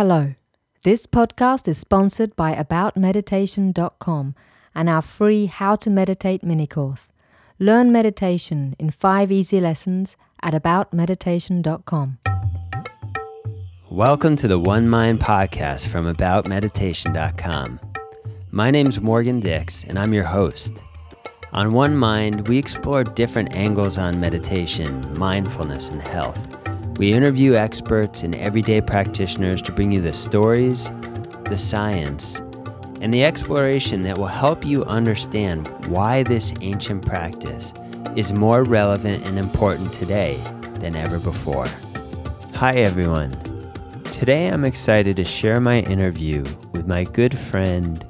Hello. This podcast is sponsored by AboutMeditation.com and our free How to Meditate mini course. Learn meditation in five easy lessons at AboutMeditation.com. Welcome to the One Mind podcast from AboutMeditation.com. My name's Morgan Dix, and I'm your host. On One Mind, we explore different angles on meditation, mindfulness, and health. We interview experts and everyday practitioners to bring you the stories, the science, and the exploration that will help you understand why this ancient practice is more relevant and important today than ever before. Hi, everyone. Today I'm excited to share my interview with my good friend,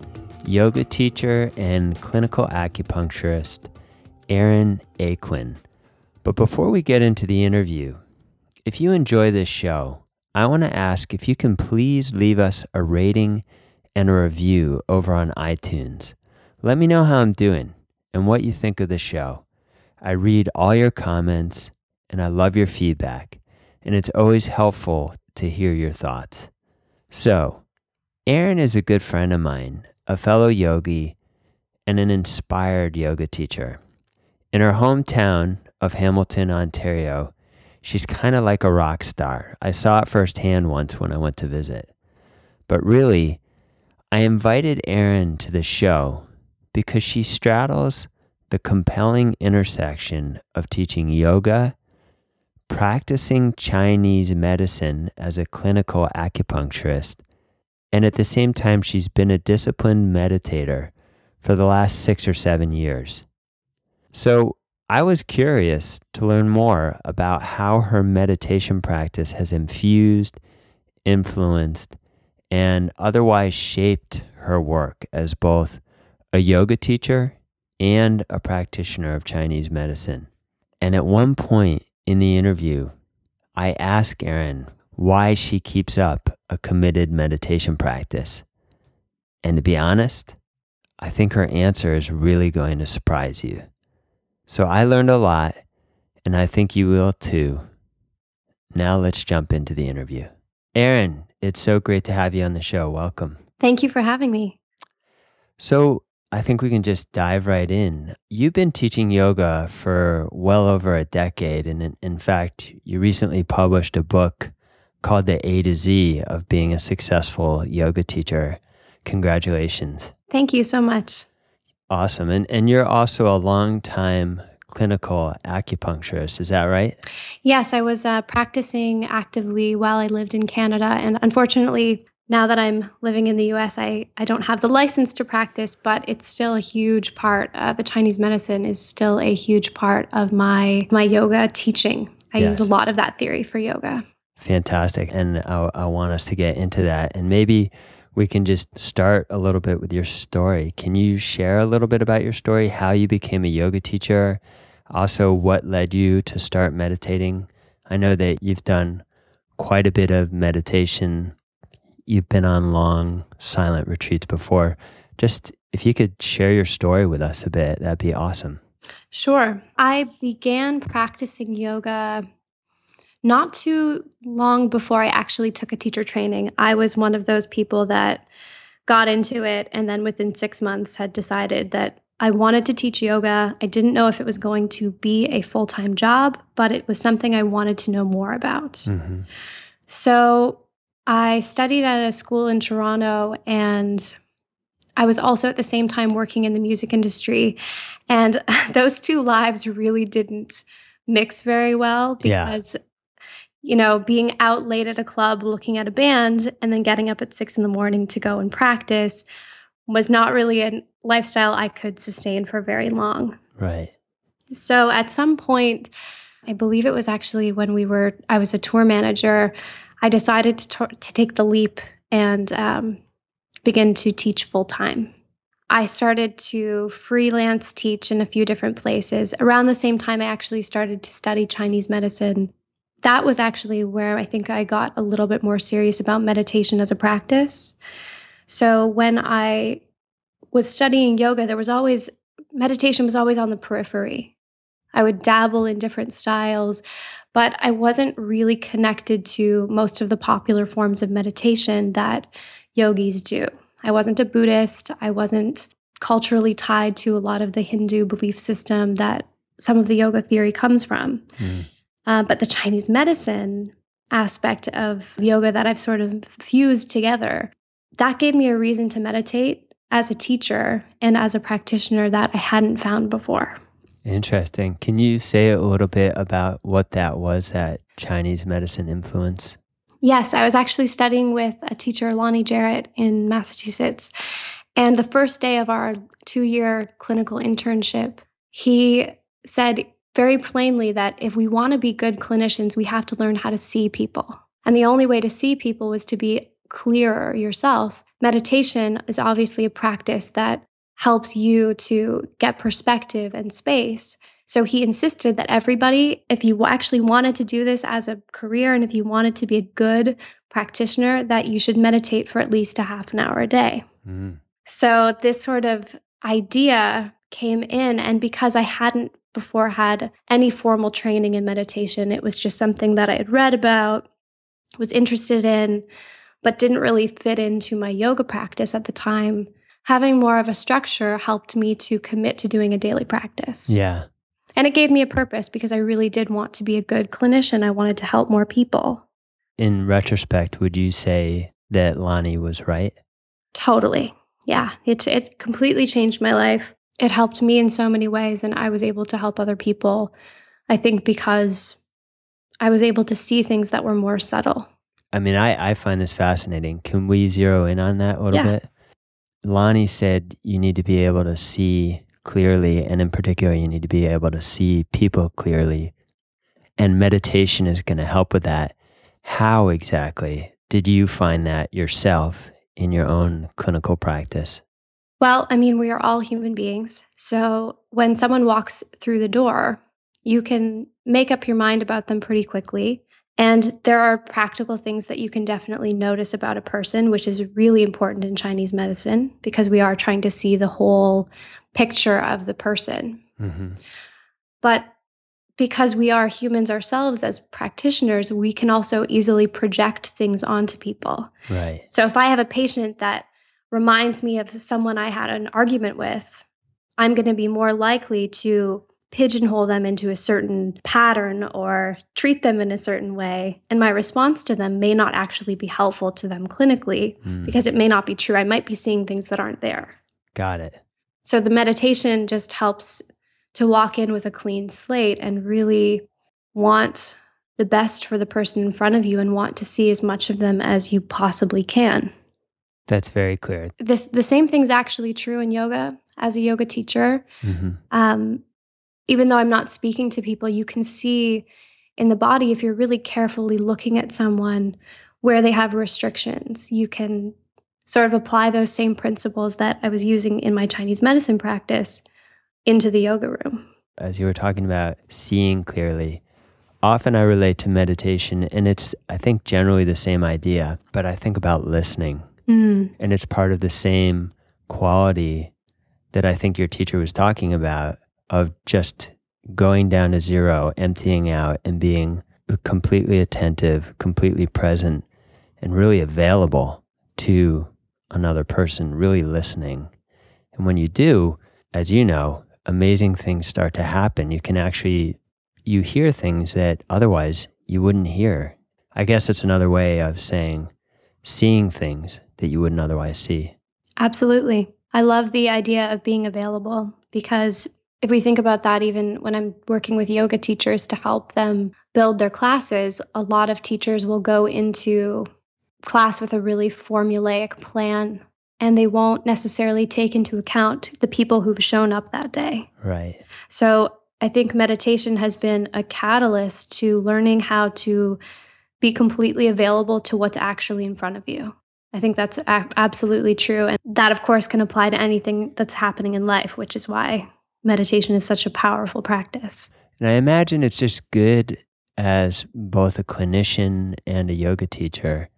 yoga teacher, and clinical acupuncturist, Erin Aquin. But before we get into the interview, if you enjoy this show, I want to ask if you can please leave us a rating and a review over on iTunes. Let me know how I'm doing and what you think of the show. I read all your comments and I love your feedback, and it's always helpful to hear your thoughts. So, Erin is a good friend of mine, a fellow yogi, and an inspired yoga teacher. In her hometown of Hamilton, Ontario, She's kind of like a rock star. I saw it firsthand once when I went to visit. But really, I invited Erin to the show because she straddles the compelling intersection of teaching yoga, practicing Chinese medicine as a clinical acupuncturist, and at the same time, she's been a disciplined meditator for the last six or seven years. So, I was curious to learn more about how her meditation practice has infused, influenced, and otherwise shaped her work as both a yoga teacher and a practitioner of Chinese medicine. And at one point in the interview, I asked Erin why she keeps up a committed meditation practice. And to be honest, I think her answer is really going to surprise you. So I learned a lot, and I think you will too. Now let's jump into the interview. Erin, it's so great to have you on the show. Welcome. Thank you for having me. So I think we can just dive right in. You've been teaching yoga for well over a decade. And in, in fact, you recently published a book called The A to Z of Being a Successful Yoga Teacher. Congratulations. Thank you so much. Awesome. And and you're also a long time clinical acupuncturist, is that right? Yes, I was uh, practicing actively while I lived in Canada. And unfortunately, now that I'm living in the US, I, I don't have the license to practice, but it's still a huge part. Uh, the Chinese medicine is still a huge part of my, my yoga teaching. I yes. use a lot of that theory for yoga. Fantastic. And I, I want us to get into that. And maybe we can just start a little bit with your story. Can you share a little bit about your story, how you became a yoga teacher, also what led you to start meditating? I know that you've done quite a bit of meditation. You've been on long silent retreats before. Just if you could share your story with us a bit, that'd be awesome. Sure. I began practicing yoga not too long before I actually took a teacher training, I was one of those people that got into it and then within six months had decided that I wanted to teach yoga. I didn't know if it was going to be a full time job, but it was something I wanted to know more about. Mm-hmm. So I studied at a school in Toronto and I was also at the same time working in the music industry. And those two lives really didn't mix very well because yeah you know, being out late at a club looking at a band and then getting up at six in the morning to go and practice was not really a lifestyle I could sustain for very long. Right. So at some point, I believe it was actually when we were, I was a tour manager, I decided to, to take the leap and um, begin to teach full time. I started to freelance teach in a few different places. Around the same time, I actually started to study Chinese medicine that was actually where I think I got a little bit more serious about meditation as a practice. So when I was studying yoga, there was always meditation was always on the periphery. I would dabble in different styles, but I wasn't really connected to most of the popular forms of meditation that yogis do. I wasn't a Buddhist. I wasn't culturally tied to a lot of the Hindu belief system that some of the yoga theory comes from. Mm. Uh, but the Chinese medicine aspect of yoga that I've sort of fused together, that gave me a reason to meditate as a teacher and as a practitioner that I hadn't found before. Interesting. Can you say a little bit about what that was, that Chinese medicine influence? Yes, I was actually studying with a teacher, Lonny Jarrett, in Massachusetts. And the first day of our two year clinical internship, he said very plainly that if we want to be good clinicians, we have to learn how to see people. And the only way to see people was to be clearer yourself. Meditation is obviously a practice that helps you to get perspective and space. So he insisted that everybody, if you actually wanted to do this as a career and if you wanted to be a good practitioner, that you should meditate for at least a half an hour a day. Mm. So this sort of idea came in. And because I hadn't before had any formal training in meditation, it was just something that I had read about, was interested in, but didn't really fit into my yoga practice at the time. Having more of a structure helped me to commit to doing a daily practice. Yeah. And it gave me a purpose because I really did want to be a good clinician. I wanted to help more people. In retrospect, would you say that Lonny was right? Totally. Yeah. It, it completely changed my life it helped me in so many ways and I was able to help other people. I think because I was able to see things that were more subtle. I mean, I, I find this fascinating. Can we zero in on that a little yeah. bit? Lonny said you need to be able to see clearly, and in particular, you need to be able to see people clearly. And meditation is going to help with that. How exactly did you find that yourself in your own clinical practice? Well, I mean, we are all human beings. So when someone walks through the door, you can make up your mind about them pretty quickly. And there are practical things that you can definitely notice about a person, which is really important in Chinese medicine because we are trying to see the whole picture of the person. Mm-hmm. But because we are humans ourselves as practitioners, we can also easily project things onto people. Right. So if I have a patient that reminds me of someone I had an argument with, I'm going to be more likely to pigeonhole them into a certain pattern or treat them in a certain way. And my response to them may not actually be helpful to them clinically mm. because it may not be true. I might be seeing things that aren't there. Got it. So the meditation just helps to walk in with a clean slate and really want the best for the person in front of you and want to see as much of them as you possibly can. That's very clear. This the same thing's actually true in yoga. As a yoga teacher, mm-hmm. um, even though I'm not speaking to people, you can see in the body if you're really carefully looking at someone where they have restrictions. You can sort of apply those same principles that I was using in my Chinese medicine practice into the yoga room. As you were talking about seeing clearly, often I relate to meditation, and it's, I think, generally the same idea, but I think about listening Mm. And it's part of the same quality that I think your teacher was talking about of just going down to zero, emptying out, and being completely attentive, completely present, and really available to another person, really listening. And when you do, as you know, amazing things start to happen. You can actually you hear things that otherwise you wouldn't hear. I guess it's another way of saying seeing things that you wouldn't otherwise see. Absolutely. I love the idea of being available because if we think about that, even when I'm working with yoga teachers to help them build their classes, a lot of teachers will go into class with a really formulaic plan and they won't necessarily take into account the people who've shown up that day. Right. So I think meditation has been a catalyst to learning how to be completely available to what's actually in front of you. I think that's a- absolutely true. And that, of course, can apply to anything that's happening in life, which is why meditation is such a powerful practice. And I imagine it's just good as both a clinician and a yoga teacher.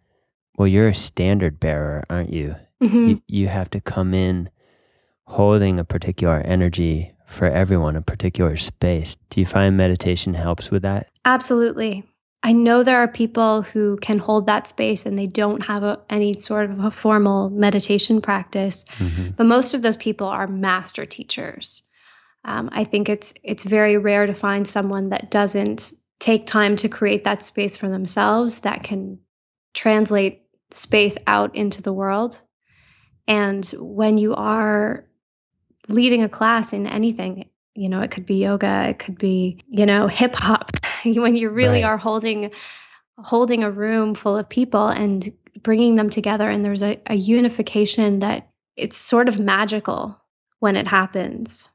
Well, you're a standard bearer, aren't you? Mm-hmm. you? You have to come in holding a particular energy for everyone a particular space. Do you find meditation helps with that? Absolutely. I know there are people who can hold that space and they don't have a, any sort of a formal meditation practice, mm-hmm. but most of those people are master teachers. Um, I think it's it's very rare to find someone that doesn't take time to create that space for themselves that can translate space out into the world. And when you are leading a class in anything, you know, it could be yoga, it could be, you know, hip hop, when you really right. are holding holding a room full of people and bringing them together and there's a, a unification that it's sort of magical when it happens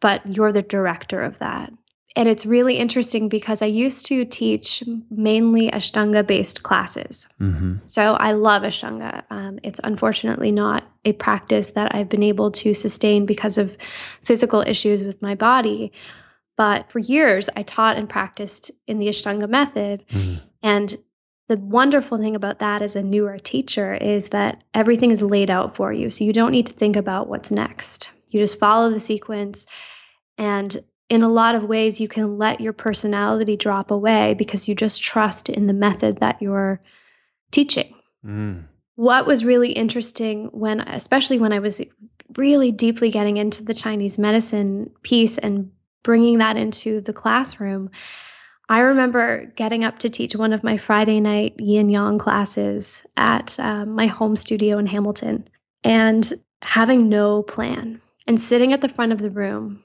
but you're the director of that and it's really interesting because I used to teach mainly Ashtanga based classes. Mm-hmm. So I love Ashtanga. Um, it's unfortunately not a practice that I've been able to sustain because of physical issues with my body. But for years, I taught and practiced in the Ashtanga method. Mm-hmm. And the wonderful thing about that as a newer teacher is that everything is laid out for you. So you don't need to think about what's next. You just follow the sequence. And in a lot of ways, you can let your personality drop away because you just trust in the method that you're teaching. Mm. What was really interesting when, especially when I was really deeply getting into the Chinese medicine piece and bringing that into the classroom, I remember getting up to teach one of my Friday night yin yang classes at um, my home studio in Hamilton and having no plan and sitting at the front of the room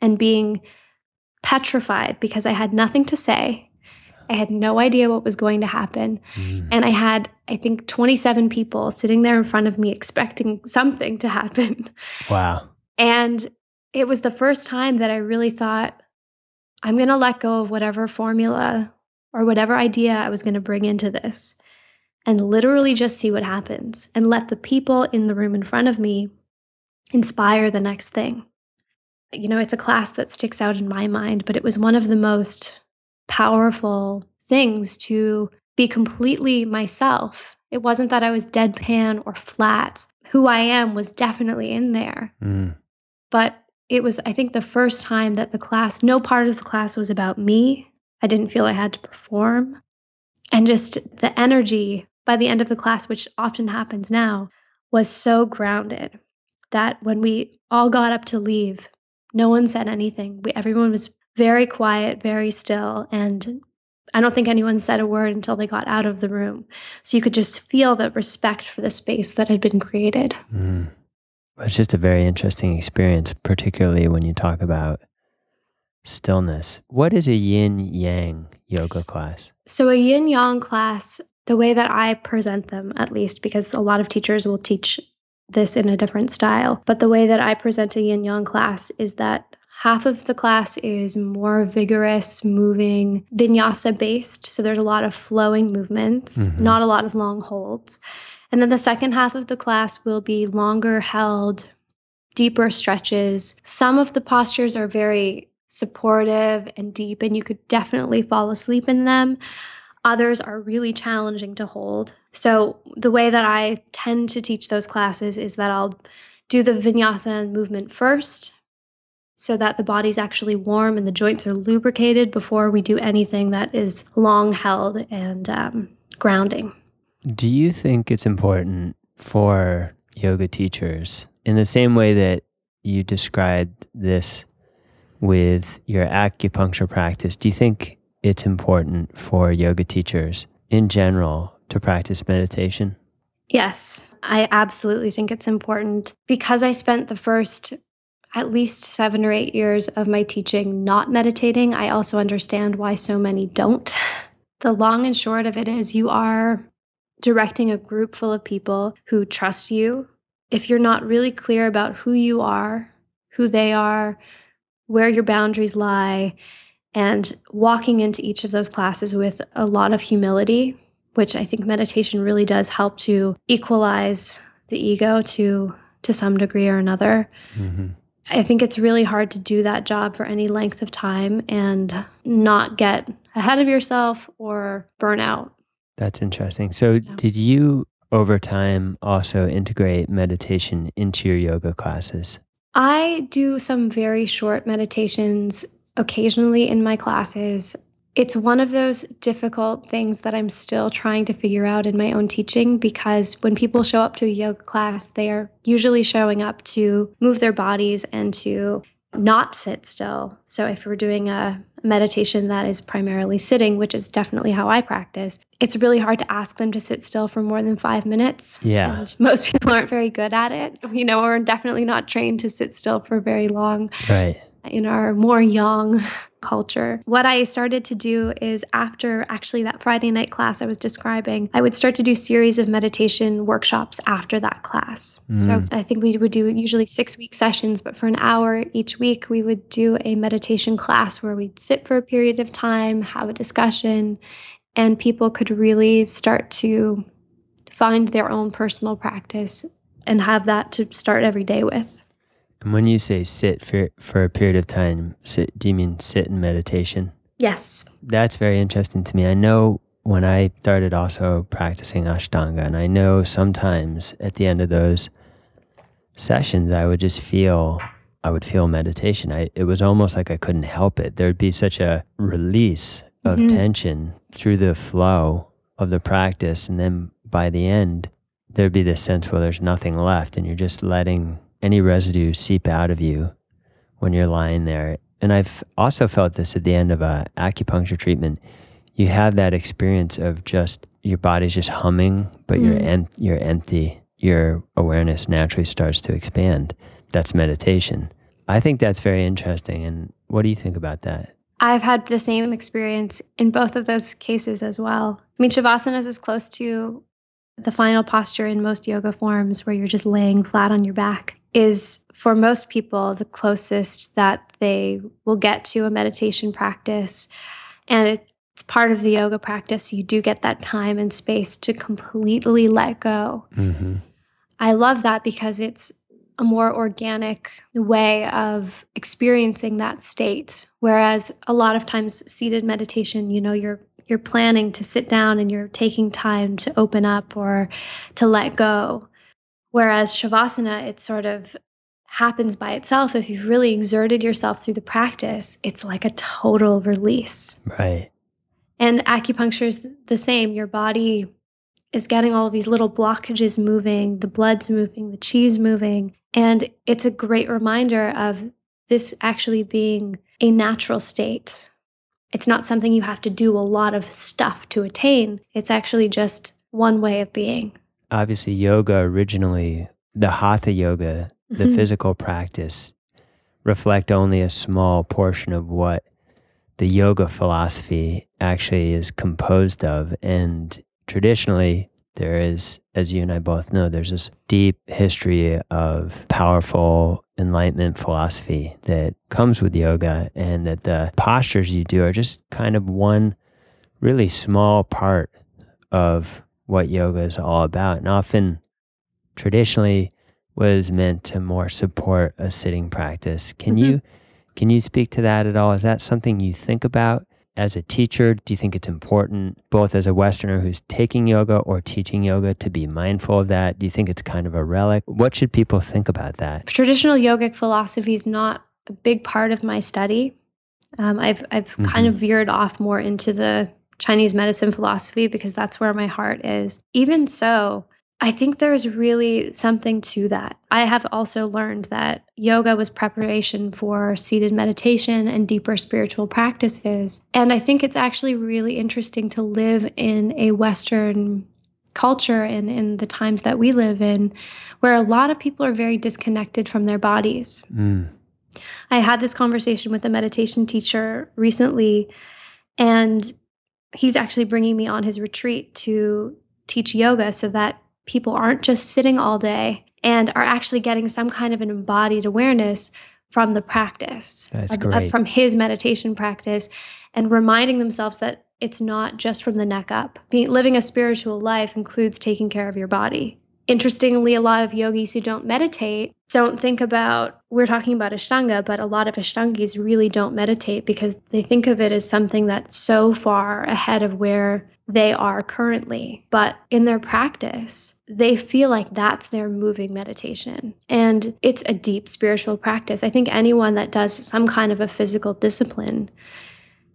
and being petrified because I had nothing to say. I had no idea what was going to happen. Mm. And I had, I think, 27 people sitting there in front of me expecting something to happen. Wow. And it was the first time that I really thought, I'm going to let go of whatever formula or whatever idea I was going to bring into this and literally just see what happens and let the people in the room in front of me inspire the next thing you know, it's a class that sticks out in my mind, but it was one of the most powerful things to be completely myself. It wasn't that I was deadpan or flat. Who I am was definitely in there. Mm. But it was, I think, the first time that the class, no part of the class was about me. I didn't feel I had to perform. And just the energy by the end of the class, which often happens now, was so grounded that when we all got up to leave, no one said anything. We, everyone was very quiet, very still. And I don't think anyone said a word until they got out of the room. So you could just feel the respect for the space that had been created. Mm. It's just a very interesting experience, particularly when you talk about stillness. What is a yin yang yoga class? So, a yin yang class, the way that I present them, at least, because a lot of teachers will teach this in a different style. But the way that I present a yin yang class is that half of the class is more vigorous, moving, vinyasa based. So there's a lot of flowing movements, mm-hmm. not a lot of long holds. And then the second half of the class will be longer held, deeper stretches. Some of the postures are very supportive and deep, and you could definitely fall asleep in them. Others are really challenging to hold. So, the way that I tend to teach those classes is that I'll do the vinyasa movement first so that the body's actually warm and the joints are lubricated before we do anything that is long held and um, grounding. Do you think it's important for yoga teachers, in the same way that you described this with your acupuncture practice, do you think it's important for yoga teachers in general to practice meditation? Yes, I absolutely think it's important because I spent the first at least seven or eight years of my teaching not meditating. I also understand why so many don't. The long and short of it is you are directing a group full of people who trust you. If you're not really clear about who you are, who they are, where your boundaries lie, and walking into each of those classes with a lot of humility, which I think meditation really does help to equalize the ego to to some degree or another. Mm-hmm. I think it's really hard to do that job for any length of time and not get ahead of yourself or burn out. That's interesting. So, yeah. did you over time also integrate meditation into your yoga classes? I do some very short meditations occasionally in my classes. It's one of those difficult things that I'm still trying to figure out in my own teaching because when people show up to a yoga class, they are usually showing up to move their bodies and to not sit still. So if we're doing a meditation that is primarily sitting, which is definitely how I practice, it's really hard to ask them to sit still for more than five minutes. Yeah. And most people aren't very good at it. You know, we're definitely not trained to sit still for very long. Right in our more young culture. What I started to do is after actually that Friday night class I was describing, I would start to do series of meditation workshops after that class. Mm. So I think we would do usually 6 week sessions, but for an hour each week we would do a meditation class where we'd sit for a period of time, have a discussion, and people could really start to find their own personal practice and have that to start every day with. And when you say sit for, for a period of time, sit, do you mean sit in meditation? Yes. That's very interesting to me. I know when I started also practicing Ashtanga, and I know sometimes at the end of those sessions, I would just feel, I would feel meditation. I, it was almost like I couldn't help it. There'd be such a release of mm-hmm. tension through the flow of the practice. And then by the end, there'd be this sense where there's nothing left and you're just letting any residue seep out of you when you're lying there. And I've also felt this at the end of a acupuncture treatment. You have that experience of just your body's just humming, but mm. you're em- you're empty. Your awareness naturally starts to expand. That's meditation. I think that's very interesting. And what do you think about that? I've had the same experience in both of those cases as well. I mean, Shavasana is as close to the final posture in most yoga forms where you're just laying flat on your back is for most people the closest that they will get to a meditation practice. And it's part of the yoga practice. You do get that time and space to completely let go. Mm-hmm. I love that because it's a more organic way of experiencing that state. Whereas a lot of times seated meditation, you know, you're you're planning to sit down and you're taking time to open up or to let go. Whereas Shavasana, it sort of happens by itself. If you've really exerted yourself through the practice, it's like a total release. Right. And acupuncture is the same. Your body is getting all of these little blockages moving, the blood's moving, the chi's moving. And it's a great reminder of this actually being a natural state. It's not something you have to do a lot of stuff to attain. It's actually just one way of being obviously yoga originally, the hatha yoga, the mm-hmm. physical practice, reflect only a small portion of what the yoga philosophy actually is composed of. And traditionally, there is, as you and I both know, there's this deep history of powerful enlightenment philosophy that comes with yoga, and that the postures you do are just kind of one really small part of what yoga is all about, and often traditionally was meant to more support a sitting practice. Can mm-hmm. you can you speak to that at all? Is that something you think about as a teacher? Do you think it's important, both as a Westerner who's taking yoga or teaching yoga, to be mindful of that? Do you think it's kind of a relic? What should people think about that? Traditional yogic philosophy is not a big part of my study. Um, I've I've mm-hmm. kind of veered off more into the Chinese medicine philosophy because that's where my heart is. Even so, I think there's really something to that. I have also learned that yoga was preparation for seated meditation and deeper spiritual practices. And I think it's actually really interesting to live in a Western culture and in the times that we live in, where a lot of people are very disconnected from their bodies. Mm. I had this conversation with a meditation teacher recently, and he's actually bringing me on his retreat to teach yoga so that people aren't just sitting all day and are actually getting some kind of an embodied awareness from the practice, That's uh, great. from his meditation practice, and reminding themselves that it's not just from the neck up. Being, living a spiritual life includes taking care of your body. Interestingly, a lot of yogis who don't meditate don't think about, we're talking about Ashtanga, but a lot of Ashtangis really don't meditate because they think of it as something that's so far ahead of where they are currently, but in their practice, they feel like that's their moving meditation. And it's a deep spiritual practice. I think anyone that does some kind of a physical discipline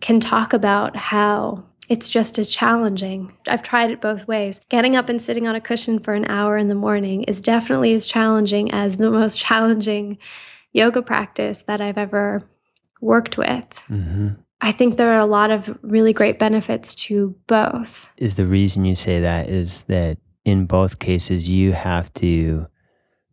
can talk about how it's just as challenging. I've tried it both ways. Getting up and sitting on a cushion for an hour in the morning is definitely as challenging as the most challenging yoga practice that I've ever worked with. Mm-hmm. I think there are a lot of really great benefits to both. Is the reason you say that is that in both cases you have to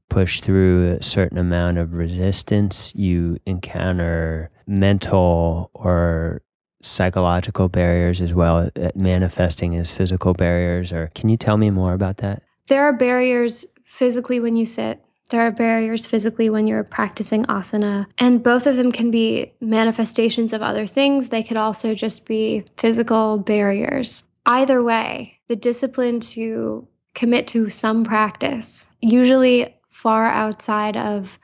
push through a certain amount of resistance, you encounter mental or psychological barriers as well uh, manifesting as physical barriers or can you tell me more about that? There are barriers physically when you sit there are barriers physically when you're practicing asana, and both of them can be manifestations of other things. They could also just be physical barriers. Either way, the discipline to commit to some practice, usually far outside of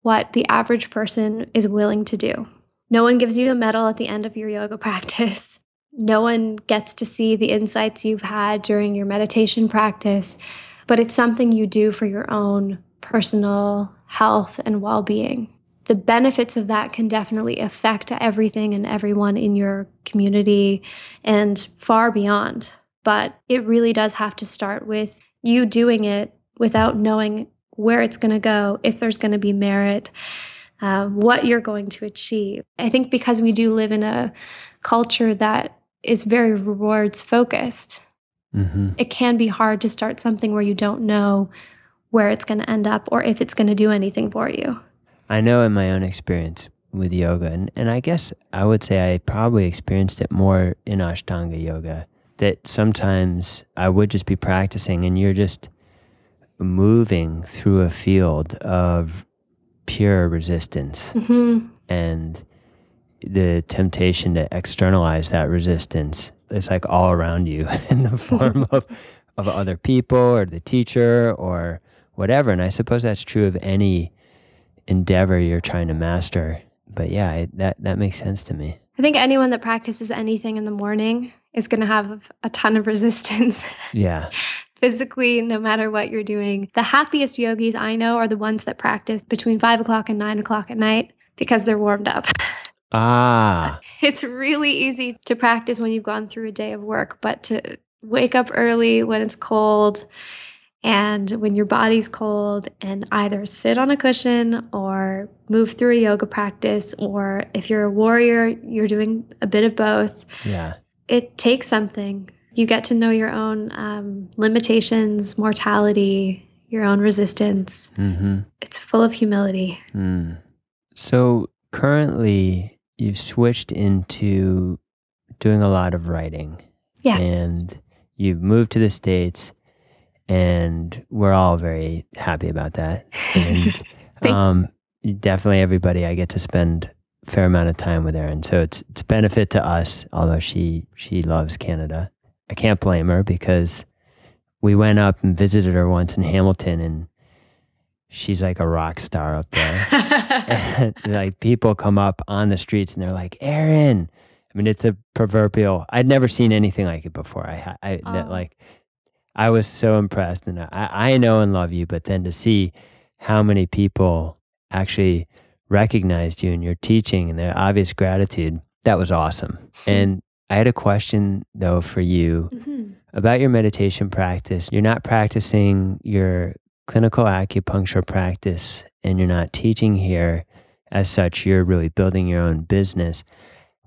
what the average person is willing to do. No one gives you a medal at the end of your yoga practice. No one gets to see the insights you've had during your meditation practice, but it's something you do for your own personal health and well being. The benefits of that can definitely affect everything and everyone in your community and far beyond. But it really does have to start with you doing it without knowing where it's going to go, if there's going to be merit, uh, what you're going to achieve. I think because we do live in a culture that is very rewards focused, mm-hmm. it can be hard to start something where you don't know where it's going to end up or if it's going to do anything for you. I know in my own experience with yoga, and, and I guess I would say I probably experienced it more in Ashtanga yoga, that sometimes I would just be practicing and you're just moving through a field of pure resistance. Mm-hmm. And the temptation to externalize that resistance is like all around you in the form of, of other people or the teacher or whatever. And I suppose that's true of any endeavor you're trying to master. But yeah, that that makes sense to me. I think anyone that practices anything in the morning is going to have a ton of resistance. Yeah. Physically, no matter what you're doing. The happiest yogis I know are the ones that practice between five o'clock and nine o'clock at night because they're warmed up. Ah. It's really easy to practice when you've gone through a day of work, but to wake up early when it's cold and when your body's cold, and either sit on a cushion or move through a yoga practice, or if you're a warrior, you're doing a bit of both. Yeah. It takes something. You get to know your own um, limitations, mortality, your own resistance. Mm-hmm. It's full of humility. Mm. So currently, you've switched into doing a lot of writing. Yes. And you've moved to the States and we're all very happy about that. And um, definitely everybody I get to spend a fair amount of time with Erin, so it's it's benefit to us. Although she she loves Canada, I can't blame her because we went up and visited her once in Hamilton, and she's like a rock star up there. and, like people come up on the streets and they're like, Erin. I mean, it's a proverbial. I'd never seen anything like it before. I, I that oh. like I was so impressed, and I, I know and love you, but then to see how many people actually recognized you and your teaching and their obvious gratitude, that was awesome. And I had a question though for you mm-hmm. about your meditation practice. You're not practicing your clinical acupuncture practice and you're not teaching here as such. You're really building your own business.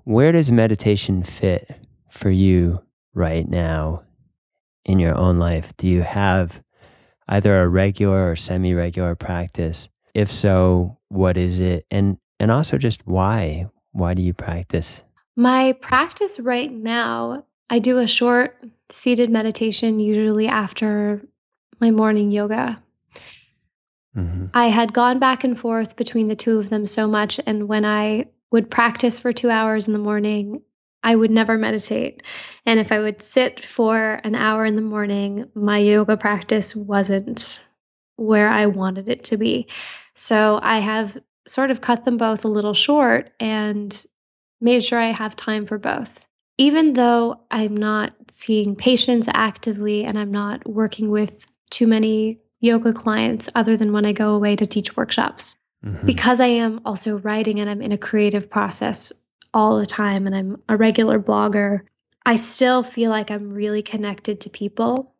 Where does meditation fit for you right now in your own life? Do you have either a regular or semi regular practice? If so, what is it? And and also just why? Why do you practice? My practice right now, I do a short seated meditation usually after my morning yoga. Mm-hmm. I had gone back and forth between the two of them so much. And when I would practice for two hours in the morning I would never meditate. And if I would sit for an hour in the morning, my yoga practice wasn't where I wanted it to be. So I have sort of cut them both a little short and made sure I have time for both. even though I'm not seeing patients actively and I'm not working with too many yoga clients other than when I go away to teach workshops, mm-hmm. because I am also writing and I'm in a creative process all the time and I'm a regular blogger, I still feel like I'm really connected to people.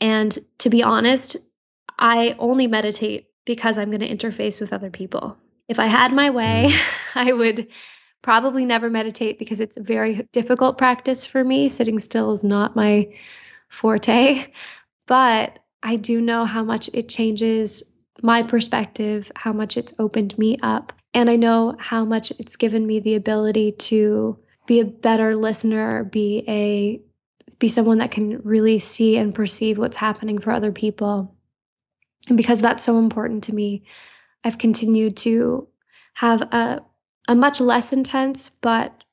And to be honest, I only meditate because I'm going to interface with other people. If I had my way, mm-hmm. I would probably never meditate because it's a very difficult practice for me. Sitting still is not my forte, but I do know how much it changes my perspective, how much it's opened me up. And I know how much it's given me the ability to be a better listener, be a be someone that can really see and perceive what's happening for other people. And because that's so important to me, I've continued to have a a much less intense but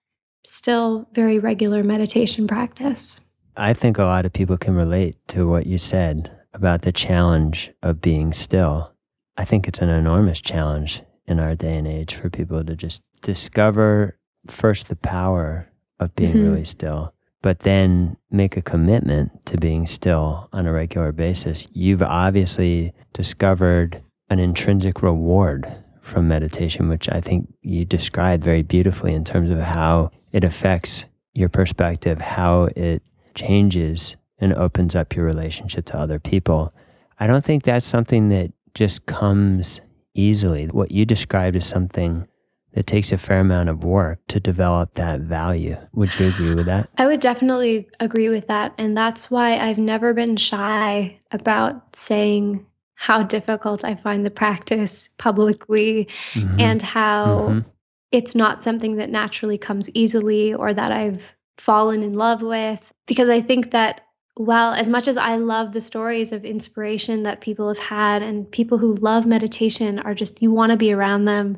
still very regular meditation practice. I think a lot of people can relate to what you said about the challenge of being still. I think it's an enormous challenge in our day and age for people to just discover first the power of being mm-hmm. really still, but then make a commitment to being still on a regular basis. You've obviously discovered an intrinsic reward from meditation, which I think you described very beautifully in terms of how it affects your perspective, how it changes and opens up your relationship to other people. I don't think that's something that just comes easily. What you described is something that takes a fair amount of work to develop that value. Would you agree with that? I would definitely agree with that. And that's why I've never been shy about saying how difficult I find the practice publicly mm-hmm. and how mm-hmm. it's not something that naturally comes easily or that I've fallen in love with. Because I think that well, as much as I love the stories of inspiration that people have had, and people who love meditation are just, you want to be around them.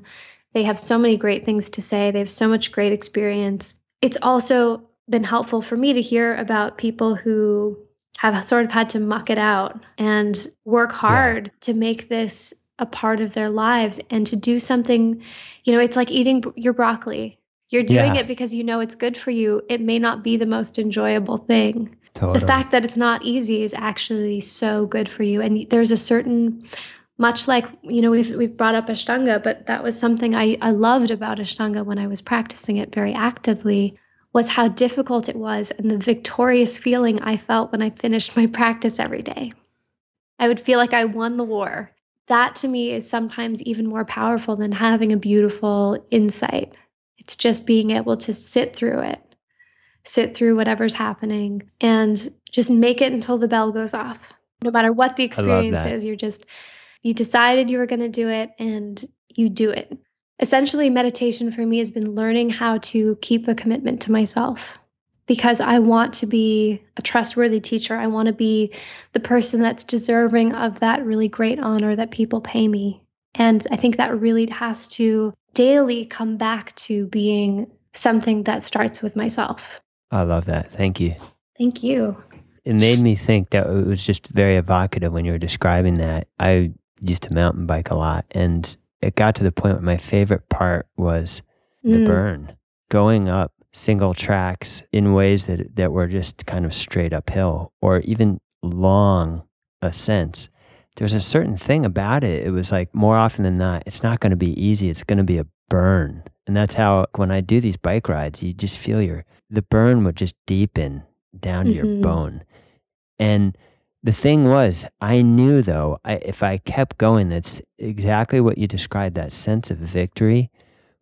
They have so many great things to say, they have so much great experience. It's also been helpful for me to hear about people who have sort of had to muck it out and work hard yeah. to make this a part of their lives and to do something, you know, it's like eating your broccoli. You're doing yeah. it because you know it's good for you. It may not be the most enjoyable thing. Totally. The fact that it's not easy is actually so good for you. And there's a certain much like you know we've we've brought up ashtanga but that was something I, I loved about ashtanga when i was practicing it very actively was how difficult it was and the victorious feeling I felt when I finished my practice every day. I would feel like I won the war. That to me is sometimes even more powerful than having a beautiful insight. It's just being able to sit through it, sit through whatever's happening, and just make it until the bell goes off. No matter what the experience is, you're just, you decided you were going to do it and you do it. Essentially, meditation for me has been learning how to keep a commitment to myself because I want to be a trustworthy teacher. I want to be the person that's deserving of that really great honor that people pay me. And I think that really has to daily come back to being something that starts with myself. I love that. Thank you. Thank you. It made me think that it was just very evocative when you were describing that. I used to mountain bike a lot and it got to the point where my favorite part was the mm. burn, going up single tracks in ways that that were just kind of straight uphill or even long ascents. There was a certain thing about it. It was like more often than not, it's not going to be easy. It's going to be a burn. And that's how when I do these bike rides, you just feel your the burn would just deepen down to mm-hmm. your bone. And the thing was, I knew though, I, if I kept going, that's exactly what you described. That sense of victory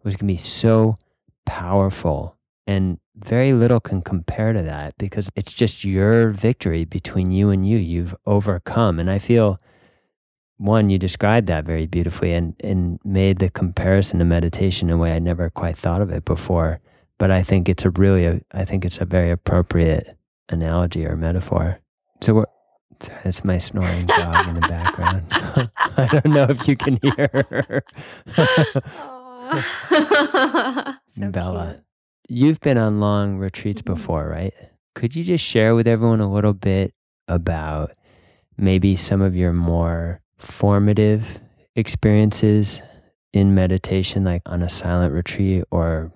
was going to be so powerful. And very little can compare to that because it's just your victory between you and you. You've overcome. And I feel, one, you described that very beautifully and, and made the comparison to meditation in a way I never quite thought of it before. But I think it's a really, a, I think it's a very appropriate analogy or metaphor. So, what, it's my snoring dog in the background. I don't know if you can hear her. so Bella, cute. you've been on long retreats mm-hmm. before, right? Could you just share with everyone a little bit about maybe some of your more formative experiences in meditation, like on a silent retreat, or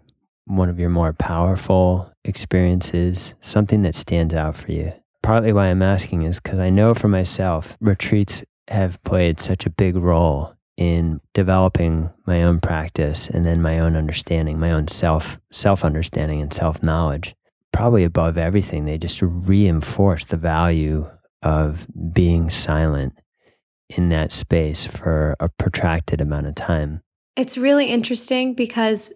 one of your more powerful experiences, something that stands out for you? Partly why I'm asking is because I know for myself, retreats have played such a big role in developing my own practice and then my own understanding, my own self self understanding and self knowledge. Probably above everything, they just reinforce the value of being silent in that space for a protracted amount of time. It's really interesting because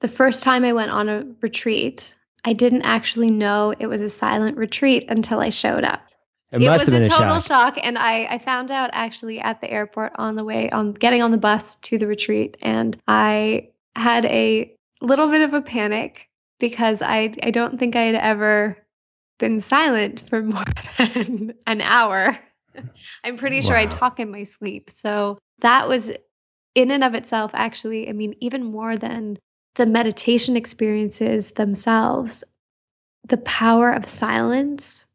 the first time I went on a retreat, I didn't actually know it was a silent retreat until I showed up. It, it was a, a total shock. shock. and I, I found out actually at the airport on the way on getting on the bus to the retreat, and I had a little bit of a panic because I I don't think I had ever been silent for more than an hour. I'm pretty sure Wow. I talk in my sleep. So that was in and of itself actually, I mean, even more than the meditation experiences themselves, the power of silence.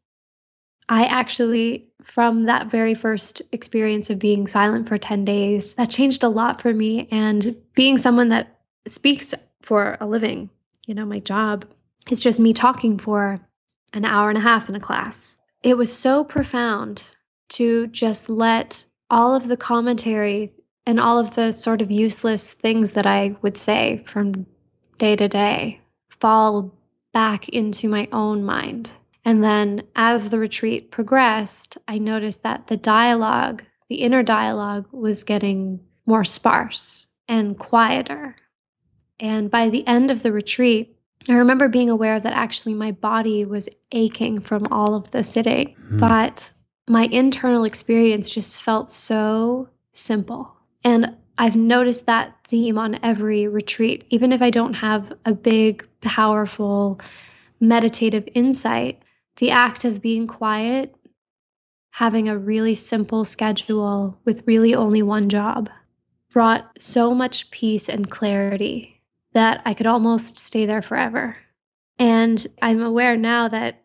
I actually, from that very first experience of being silent for 10 days, that changed a lot for me. And being someone that speaks for a living, you know, my job is just me talking for an hour and a half in a class. It was so profound to just let all of the commentary and all of the sort of useless things that I would say from day to day fall back into my own mind. And then as the retreat progressed, I noticed that the dialogue, the inner dialogue, was getting more sparse and quieter. And by the end of the retreat, I remember being aware that actually my body was aching from all of the sitting, Hmm. but my internal experience just felt so simple. And I've noticed that theme on every retreat. Even if I don't have a big, powerful meditative insight, the act of being quiet, having a really simple schedule with really only one job, brought so much peace and clarity that I could almost stay there forever. And I'm aware now that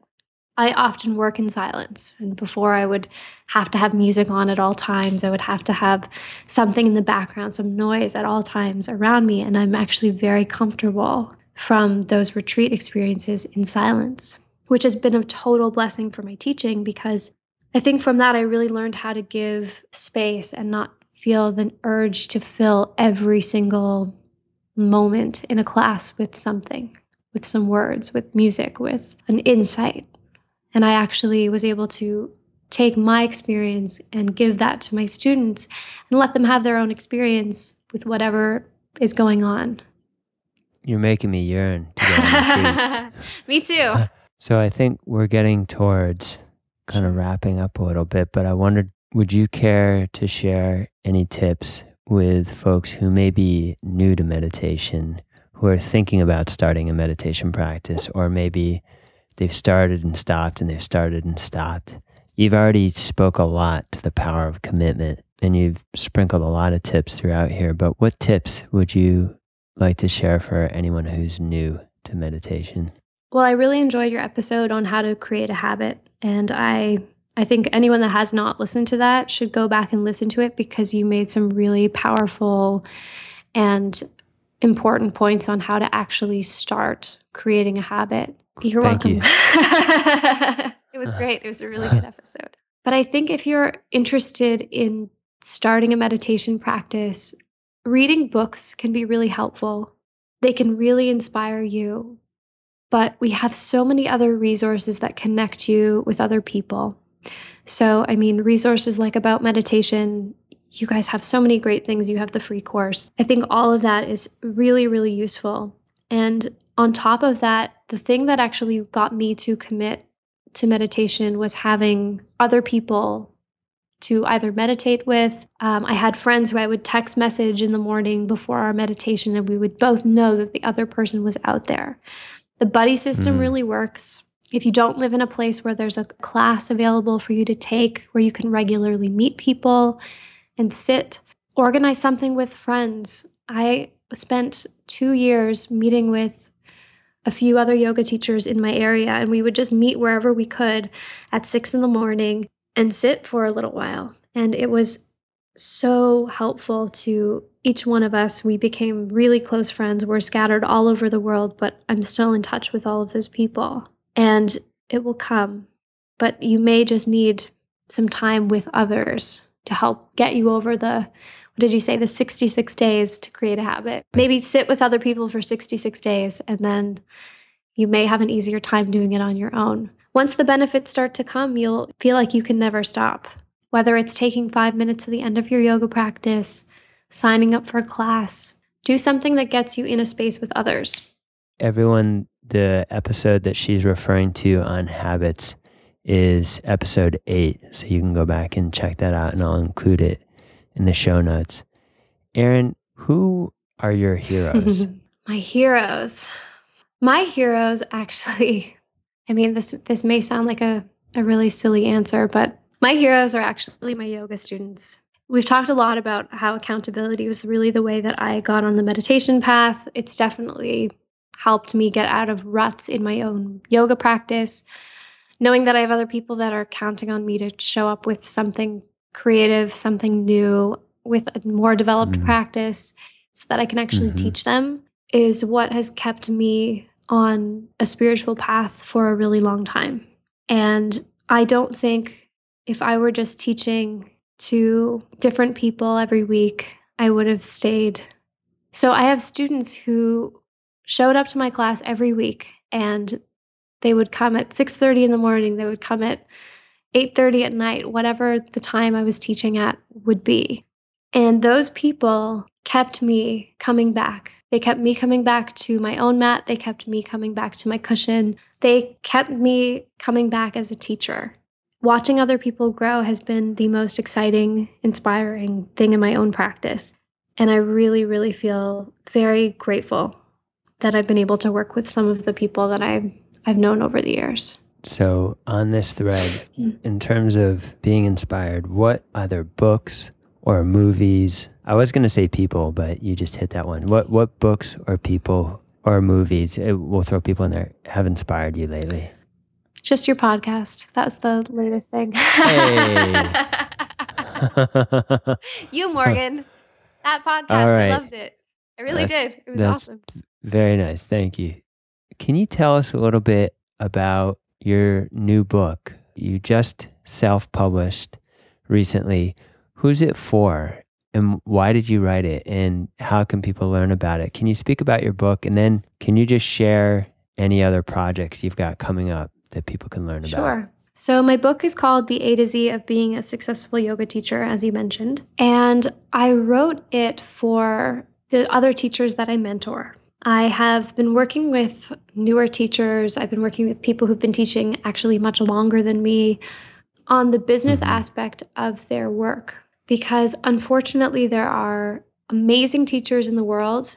I often work in silence. And before I would have to have music on at all times, I would have to have something in the background, some noise at all times around me. And I'm actually very comfortable from those retreat experiences in silence, which has been a total blessing for my teaching because I think from that I really learned how to give space and not feel the urge to fill every single moment in a class with something, with some words, with music, with an insight. And I actually was able to take my experience and give that to my students and let them have their own experience with whatever is going on. You're making me yearn to go on retreat. Me too. So I think we're getting towards kind of wrapping up a little bit, but I wondered would you care to share any tips with folks who may be new to meditation, who are thinking about starting a meditation practice, or maybe they've started and stopped and they've started and stopped? You've already spoke a lot to the power of commitment and you've sprinkled a lot of tips throughout here, but what tips would you like to share for anyone who's new to meditation? Well, I really enjoyed your episode on how to create a habit. And I I think anyone that has not listened to that should go back and listen to it because you made some really powerful and important points on how to actually start creating a habit. You're Thank welcome. you. it was uh-huh. great. It was a really good episode. But I think if you're interested in starting a meditation practice, reading books can be really helpful. They can really inspire you. But we have so many other resources that connect you with other people. So, I mean, resources like About Meditation, you guys have so many great things. You have the free course. I think all of that is really, really useful. And on top of that, the thing that actually got me to commit to meditation was having other people to either meditate with. Um, I had friends who I would text message in the morning before our meditation, and we would both know that the other person was out there. The buddy system Mm. really works. If you don't live in a place where there's a class available for you to take, where you can regularly meet people and sit, organize something with friends. I spent two years meeting with a few other yoga teachers in my area, and we would just meet wherever we could at six in the morning and sit for a little while. And it was so helpful to each one of us. We became really close friends. We're scattered all over the world, but I'm still in touch with all of those people. And it will come. But you may just need some time with others to help get you over the did you say the 66 days to create a habit? Maybe sit with other people for 66 days and then you may have an easier time doing it on your own. Once the benefits start to come you'll feel like you can never stop. Whether it's taking 5 minutes at the end of your yoga practice signing up for a class do something that gets you in a space with others. Everyone the episode that she's referring to on habits is episode eight. So you can go back and check that out, and I'll include it in the show notes. Erin, who are your heroes? My heroes. My heroes actually, I mean, this this may sound like a, a really silly answer, but my heroes are actually my yoga students. We've talked a lot about how accountability was really the way that I got on the meditation path. It's definitely helped me get out of ruts in my own yoga practice knowing that I have other people that are counting on me to show up with something creative, something new, with a more developed mm practice so that I can actually mm-hmm. teach them is what has kept me on a spiritual path for a really long time. And I don't think if I were just teaching to different people every week, I would have stayed. So I have students who showed up to my class every week and they would come at 6:30 in the morning, they would come at 8:30 at night, whatever the time I was teaching at would be. And those people kept me coming back. They kept me coming back to my own mat, they kept me coming back to my cushion. They kept me coming back as a teacher. Watching other people grow has been the most exciting, inspiring thing in my own practice. And I really, really feel very grateful that I've been able to work with some of the people that I've, I've known over the years. So, on this thread, hmm. in terms of being inspired, what other books or movies? I was going to say people, but you just hit that one. What what books or people or movies? It, we'll throw people in there. Have inspired you lately? Just your podcast. That's the latest thing. Hey. you, Morgan. That podcast. I loved it. I really that's, did. It was awesome. Very nice. Thank you. Can you tell us a little bit about your new book? You just self published recently. Who's it for? And why did you write it? And how can people learn about it? Can you speak about your book? And then can you just share any other projects you've got coming up that people can learn about? Sure. So, my book is called The A to Z of Being a Successful Yoga Teacher, as you mentioned. And I wrote it for the other teachers that I mentor. I have been working with newer teachers. I've been working with people who've been teaching actually much longer than me on the business mm-hmm. aspect of their work. Because unfortunately, there are amazing teachers in the world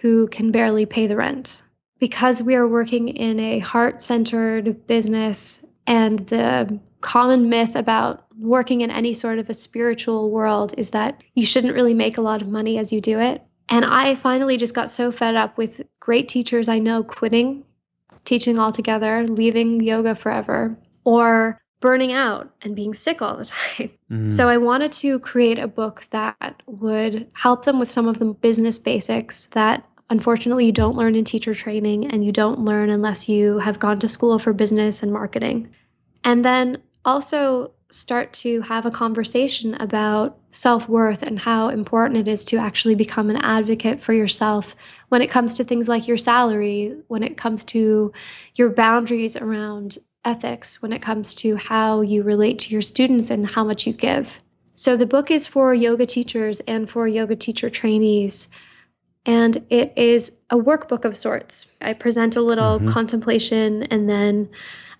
who can barely pay the rent. Because we are working in a heart centered business, and the common myth about working in any sort of a spiritual world is that you shouldn't really make a lot of money as you do it. And I finally just got so fed up with great teachers I know quitting teaching altogether, leaving yoga forever, or burning out and being sick all the time. Mm. So I wanted to create a book that would help them with some of the business basics that unfortunately you don't learn in teacher training and you don't learn unless you have gone to school for business and marketing. And then also start to have a conversation about self worth and how important it is to actually become an advocate for yourself when it comes to things like your salary, when it comes to your boundaries around ethics, when it comes to how you relate to your students and how much you give. So, the book is for yoga teachers and for yoga teacher trainees. And it is a workbook of sorts. I present a little mm-hmm. contemplation and then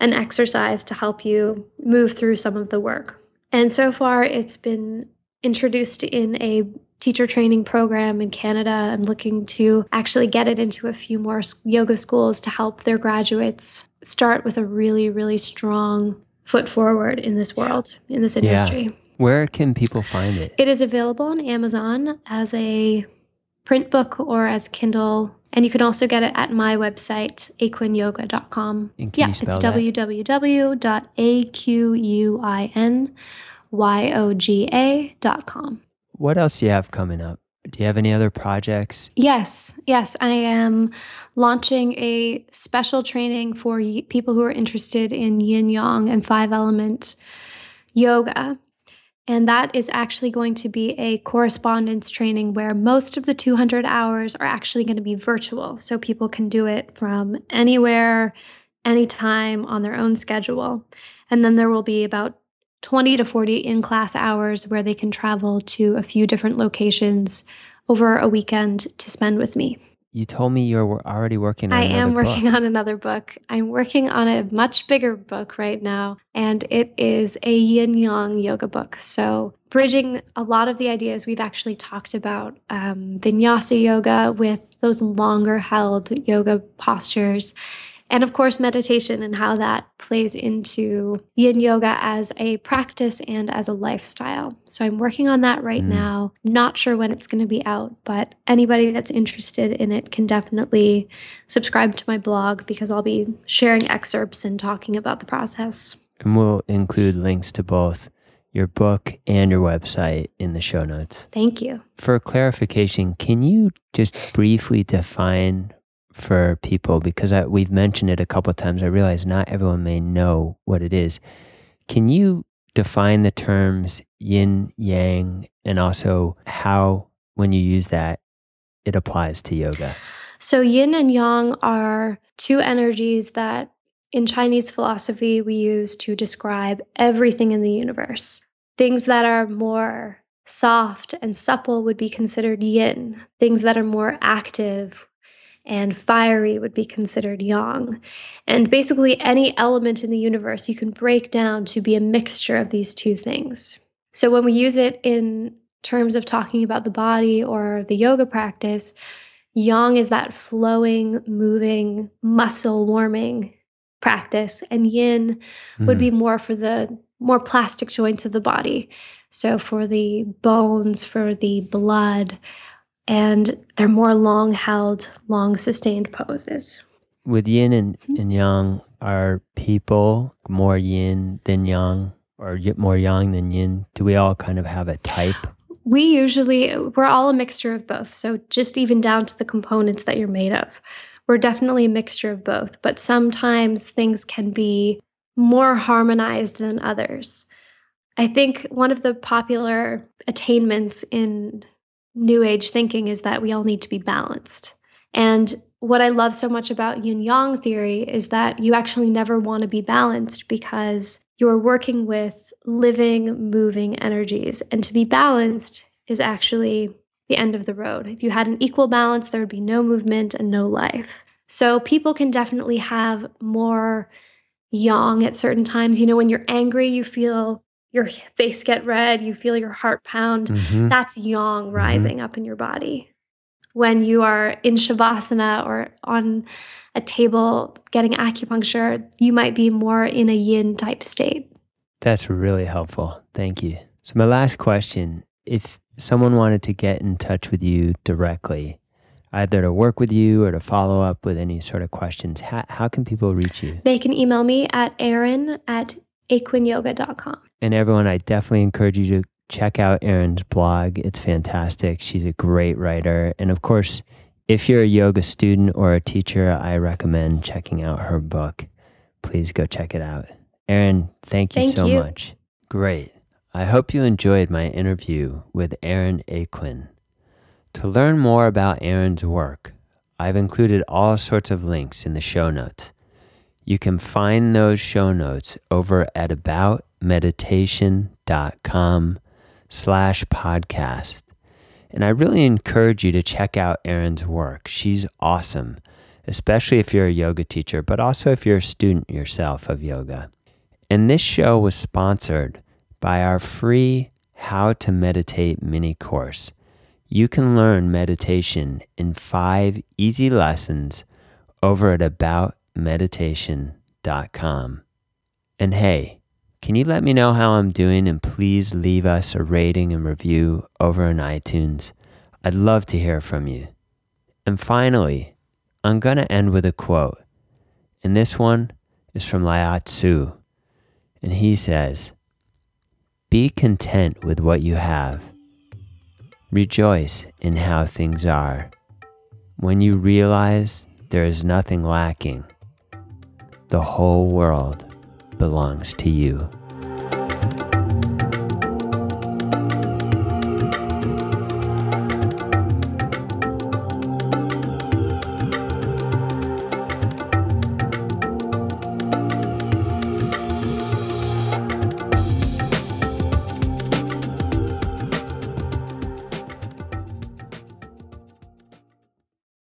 an exercise to help you move through some of the work. And so far, it's been introduced in a teacher training program in Canada. I'm looking to actually get it into a few more yoga schools to help their graduates start with a really, really strong foot forward in this world, in this industry. Yeah. Where can people find it? It is available on Amazon as a print book or as Kindle and you can also get it at my website, aquinyoga.com. Yeah, it's www.aquin yoga.com. What else do you have coming up? Do you have any other projects? Yes, yes. I am launching a special training for people who are interested in yin yang and five element yoga. And that is actually going to be a correspondence training where most of the 200 hours are actually going to be virtual. So people can do it from anywhere, anytime on their own schedule. And then there will be about 20 to 40 in class hours where they can travel to a few different locations over a weekend to spend with me. You told me you're already working on I am working book. on another book. I'm working on a much bigger book right now, and it is a yin yang yoga book. So, bridging a lot of the ideas we've actually talked about um, vinyasa yoga with those longer held yoga postures and of course, meditation and how that plays into yin yoga as a practice and as a lifestyle. So I'm working on that right mm. now. Not sure when it's going to be out, but anybody that's interested in it can definitely subscribe to my blog because I'll be sharing excerpts and talking about the process. And we'll include links to both your book and your website in the show notes. Thank you. For clarification, can you just briefly define for people because I, we've mentioned it a couple of times. I realize not everyone may know what it is. Can you define the terms yin, yang, and also how, when you use that, it applies to yoga? So, yin and yang are two energies that in Chinese philosophy we use to describe everything in the universe. Things that are more soft and supple would be considered yin, things that are more active and fiery would be considered yang. And basically, any element in the universe you can break down to be a mixture of these two things. So, when we use it in terms of talking about the body or the yoga practice, yang is that flowing, moving, muscle warming practice, and yin mm. would be hmm. more for the more plastic joints of the body. So, for the bones, for the blood, and they're more long held, long sustained poses. With yin and, mm-hmm. and yang, are people more yin than yang or more yang than yin? Do we all kind of have a type? We usually, we're all a mixture of both. So just even down to the components that you're made of. We're definitely a mixture of both, but sometimes things can be more harmonized than others. I think one of the popular attainments in new age thinking is that we all need to be balanced. And what I love so much about yin yang theory is that you actually never want to be balanced because you're working with living, moving energies. And to be balanced is actually the end of the road. If you had an equal balance, there would be no movement and no life. So people can definitely have more yang at certain times. You know, when you're angry, you feel your face get red, you feel your heart pound. Mm-hmm. That's yang mm-hmm. rising mm-hmm. up in your body. When you are in shavasana or on a table getting acupuncture, you might be more in a yin type state. That's really helpful. Thank you. So, my last question if someone wanted to get in touch with you directly, either to work with you or to follow up with any sort of questions, how, how can people reach you? They can email me at erin at aquinyoga.com. And everyone, I definitely encourage you to check out Erin's blog. It's fantastic. She's a great writer. And of course, if you're a yoga student or a teacher, I recommend checking out her book. Please go check it out. Erin, thank you thank so you. much. Great. I hope you enjoyed my interview with Erin Aquin. To learn more about Erin's work, I've included all sorts of links in the show notes. You can find those show notes over at aboutmeditation.com slash podcast. And I really encourage you to check out Erin's work. She's awesome, especially if you're a yoga teacher, but also if you're a student yourself of yoga. And this show was sponsored by our free How to Meditate mini course. You can learn meditation in five easy lessons over at About meditation.com. And hey, can you let me know how I'm doing and please leave us a rating and review over on iTunes? I'd love to hear from you. And finally, I'm going to end with a quote. And this one is from Lao Tzu. And he says, Be content with what you have. Rejoice in how things are. When you realize there is nothing lacking, the whole world belongs to you.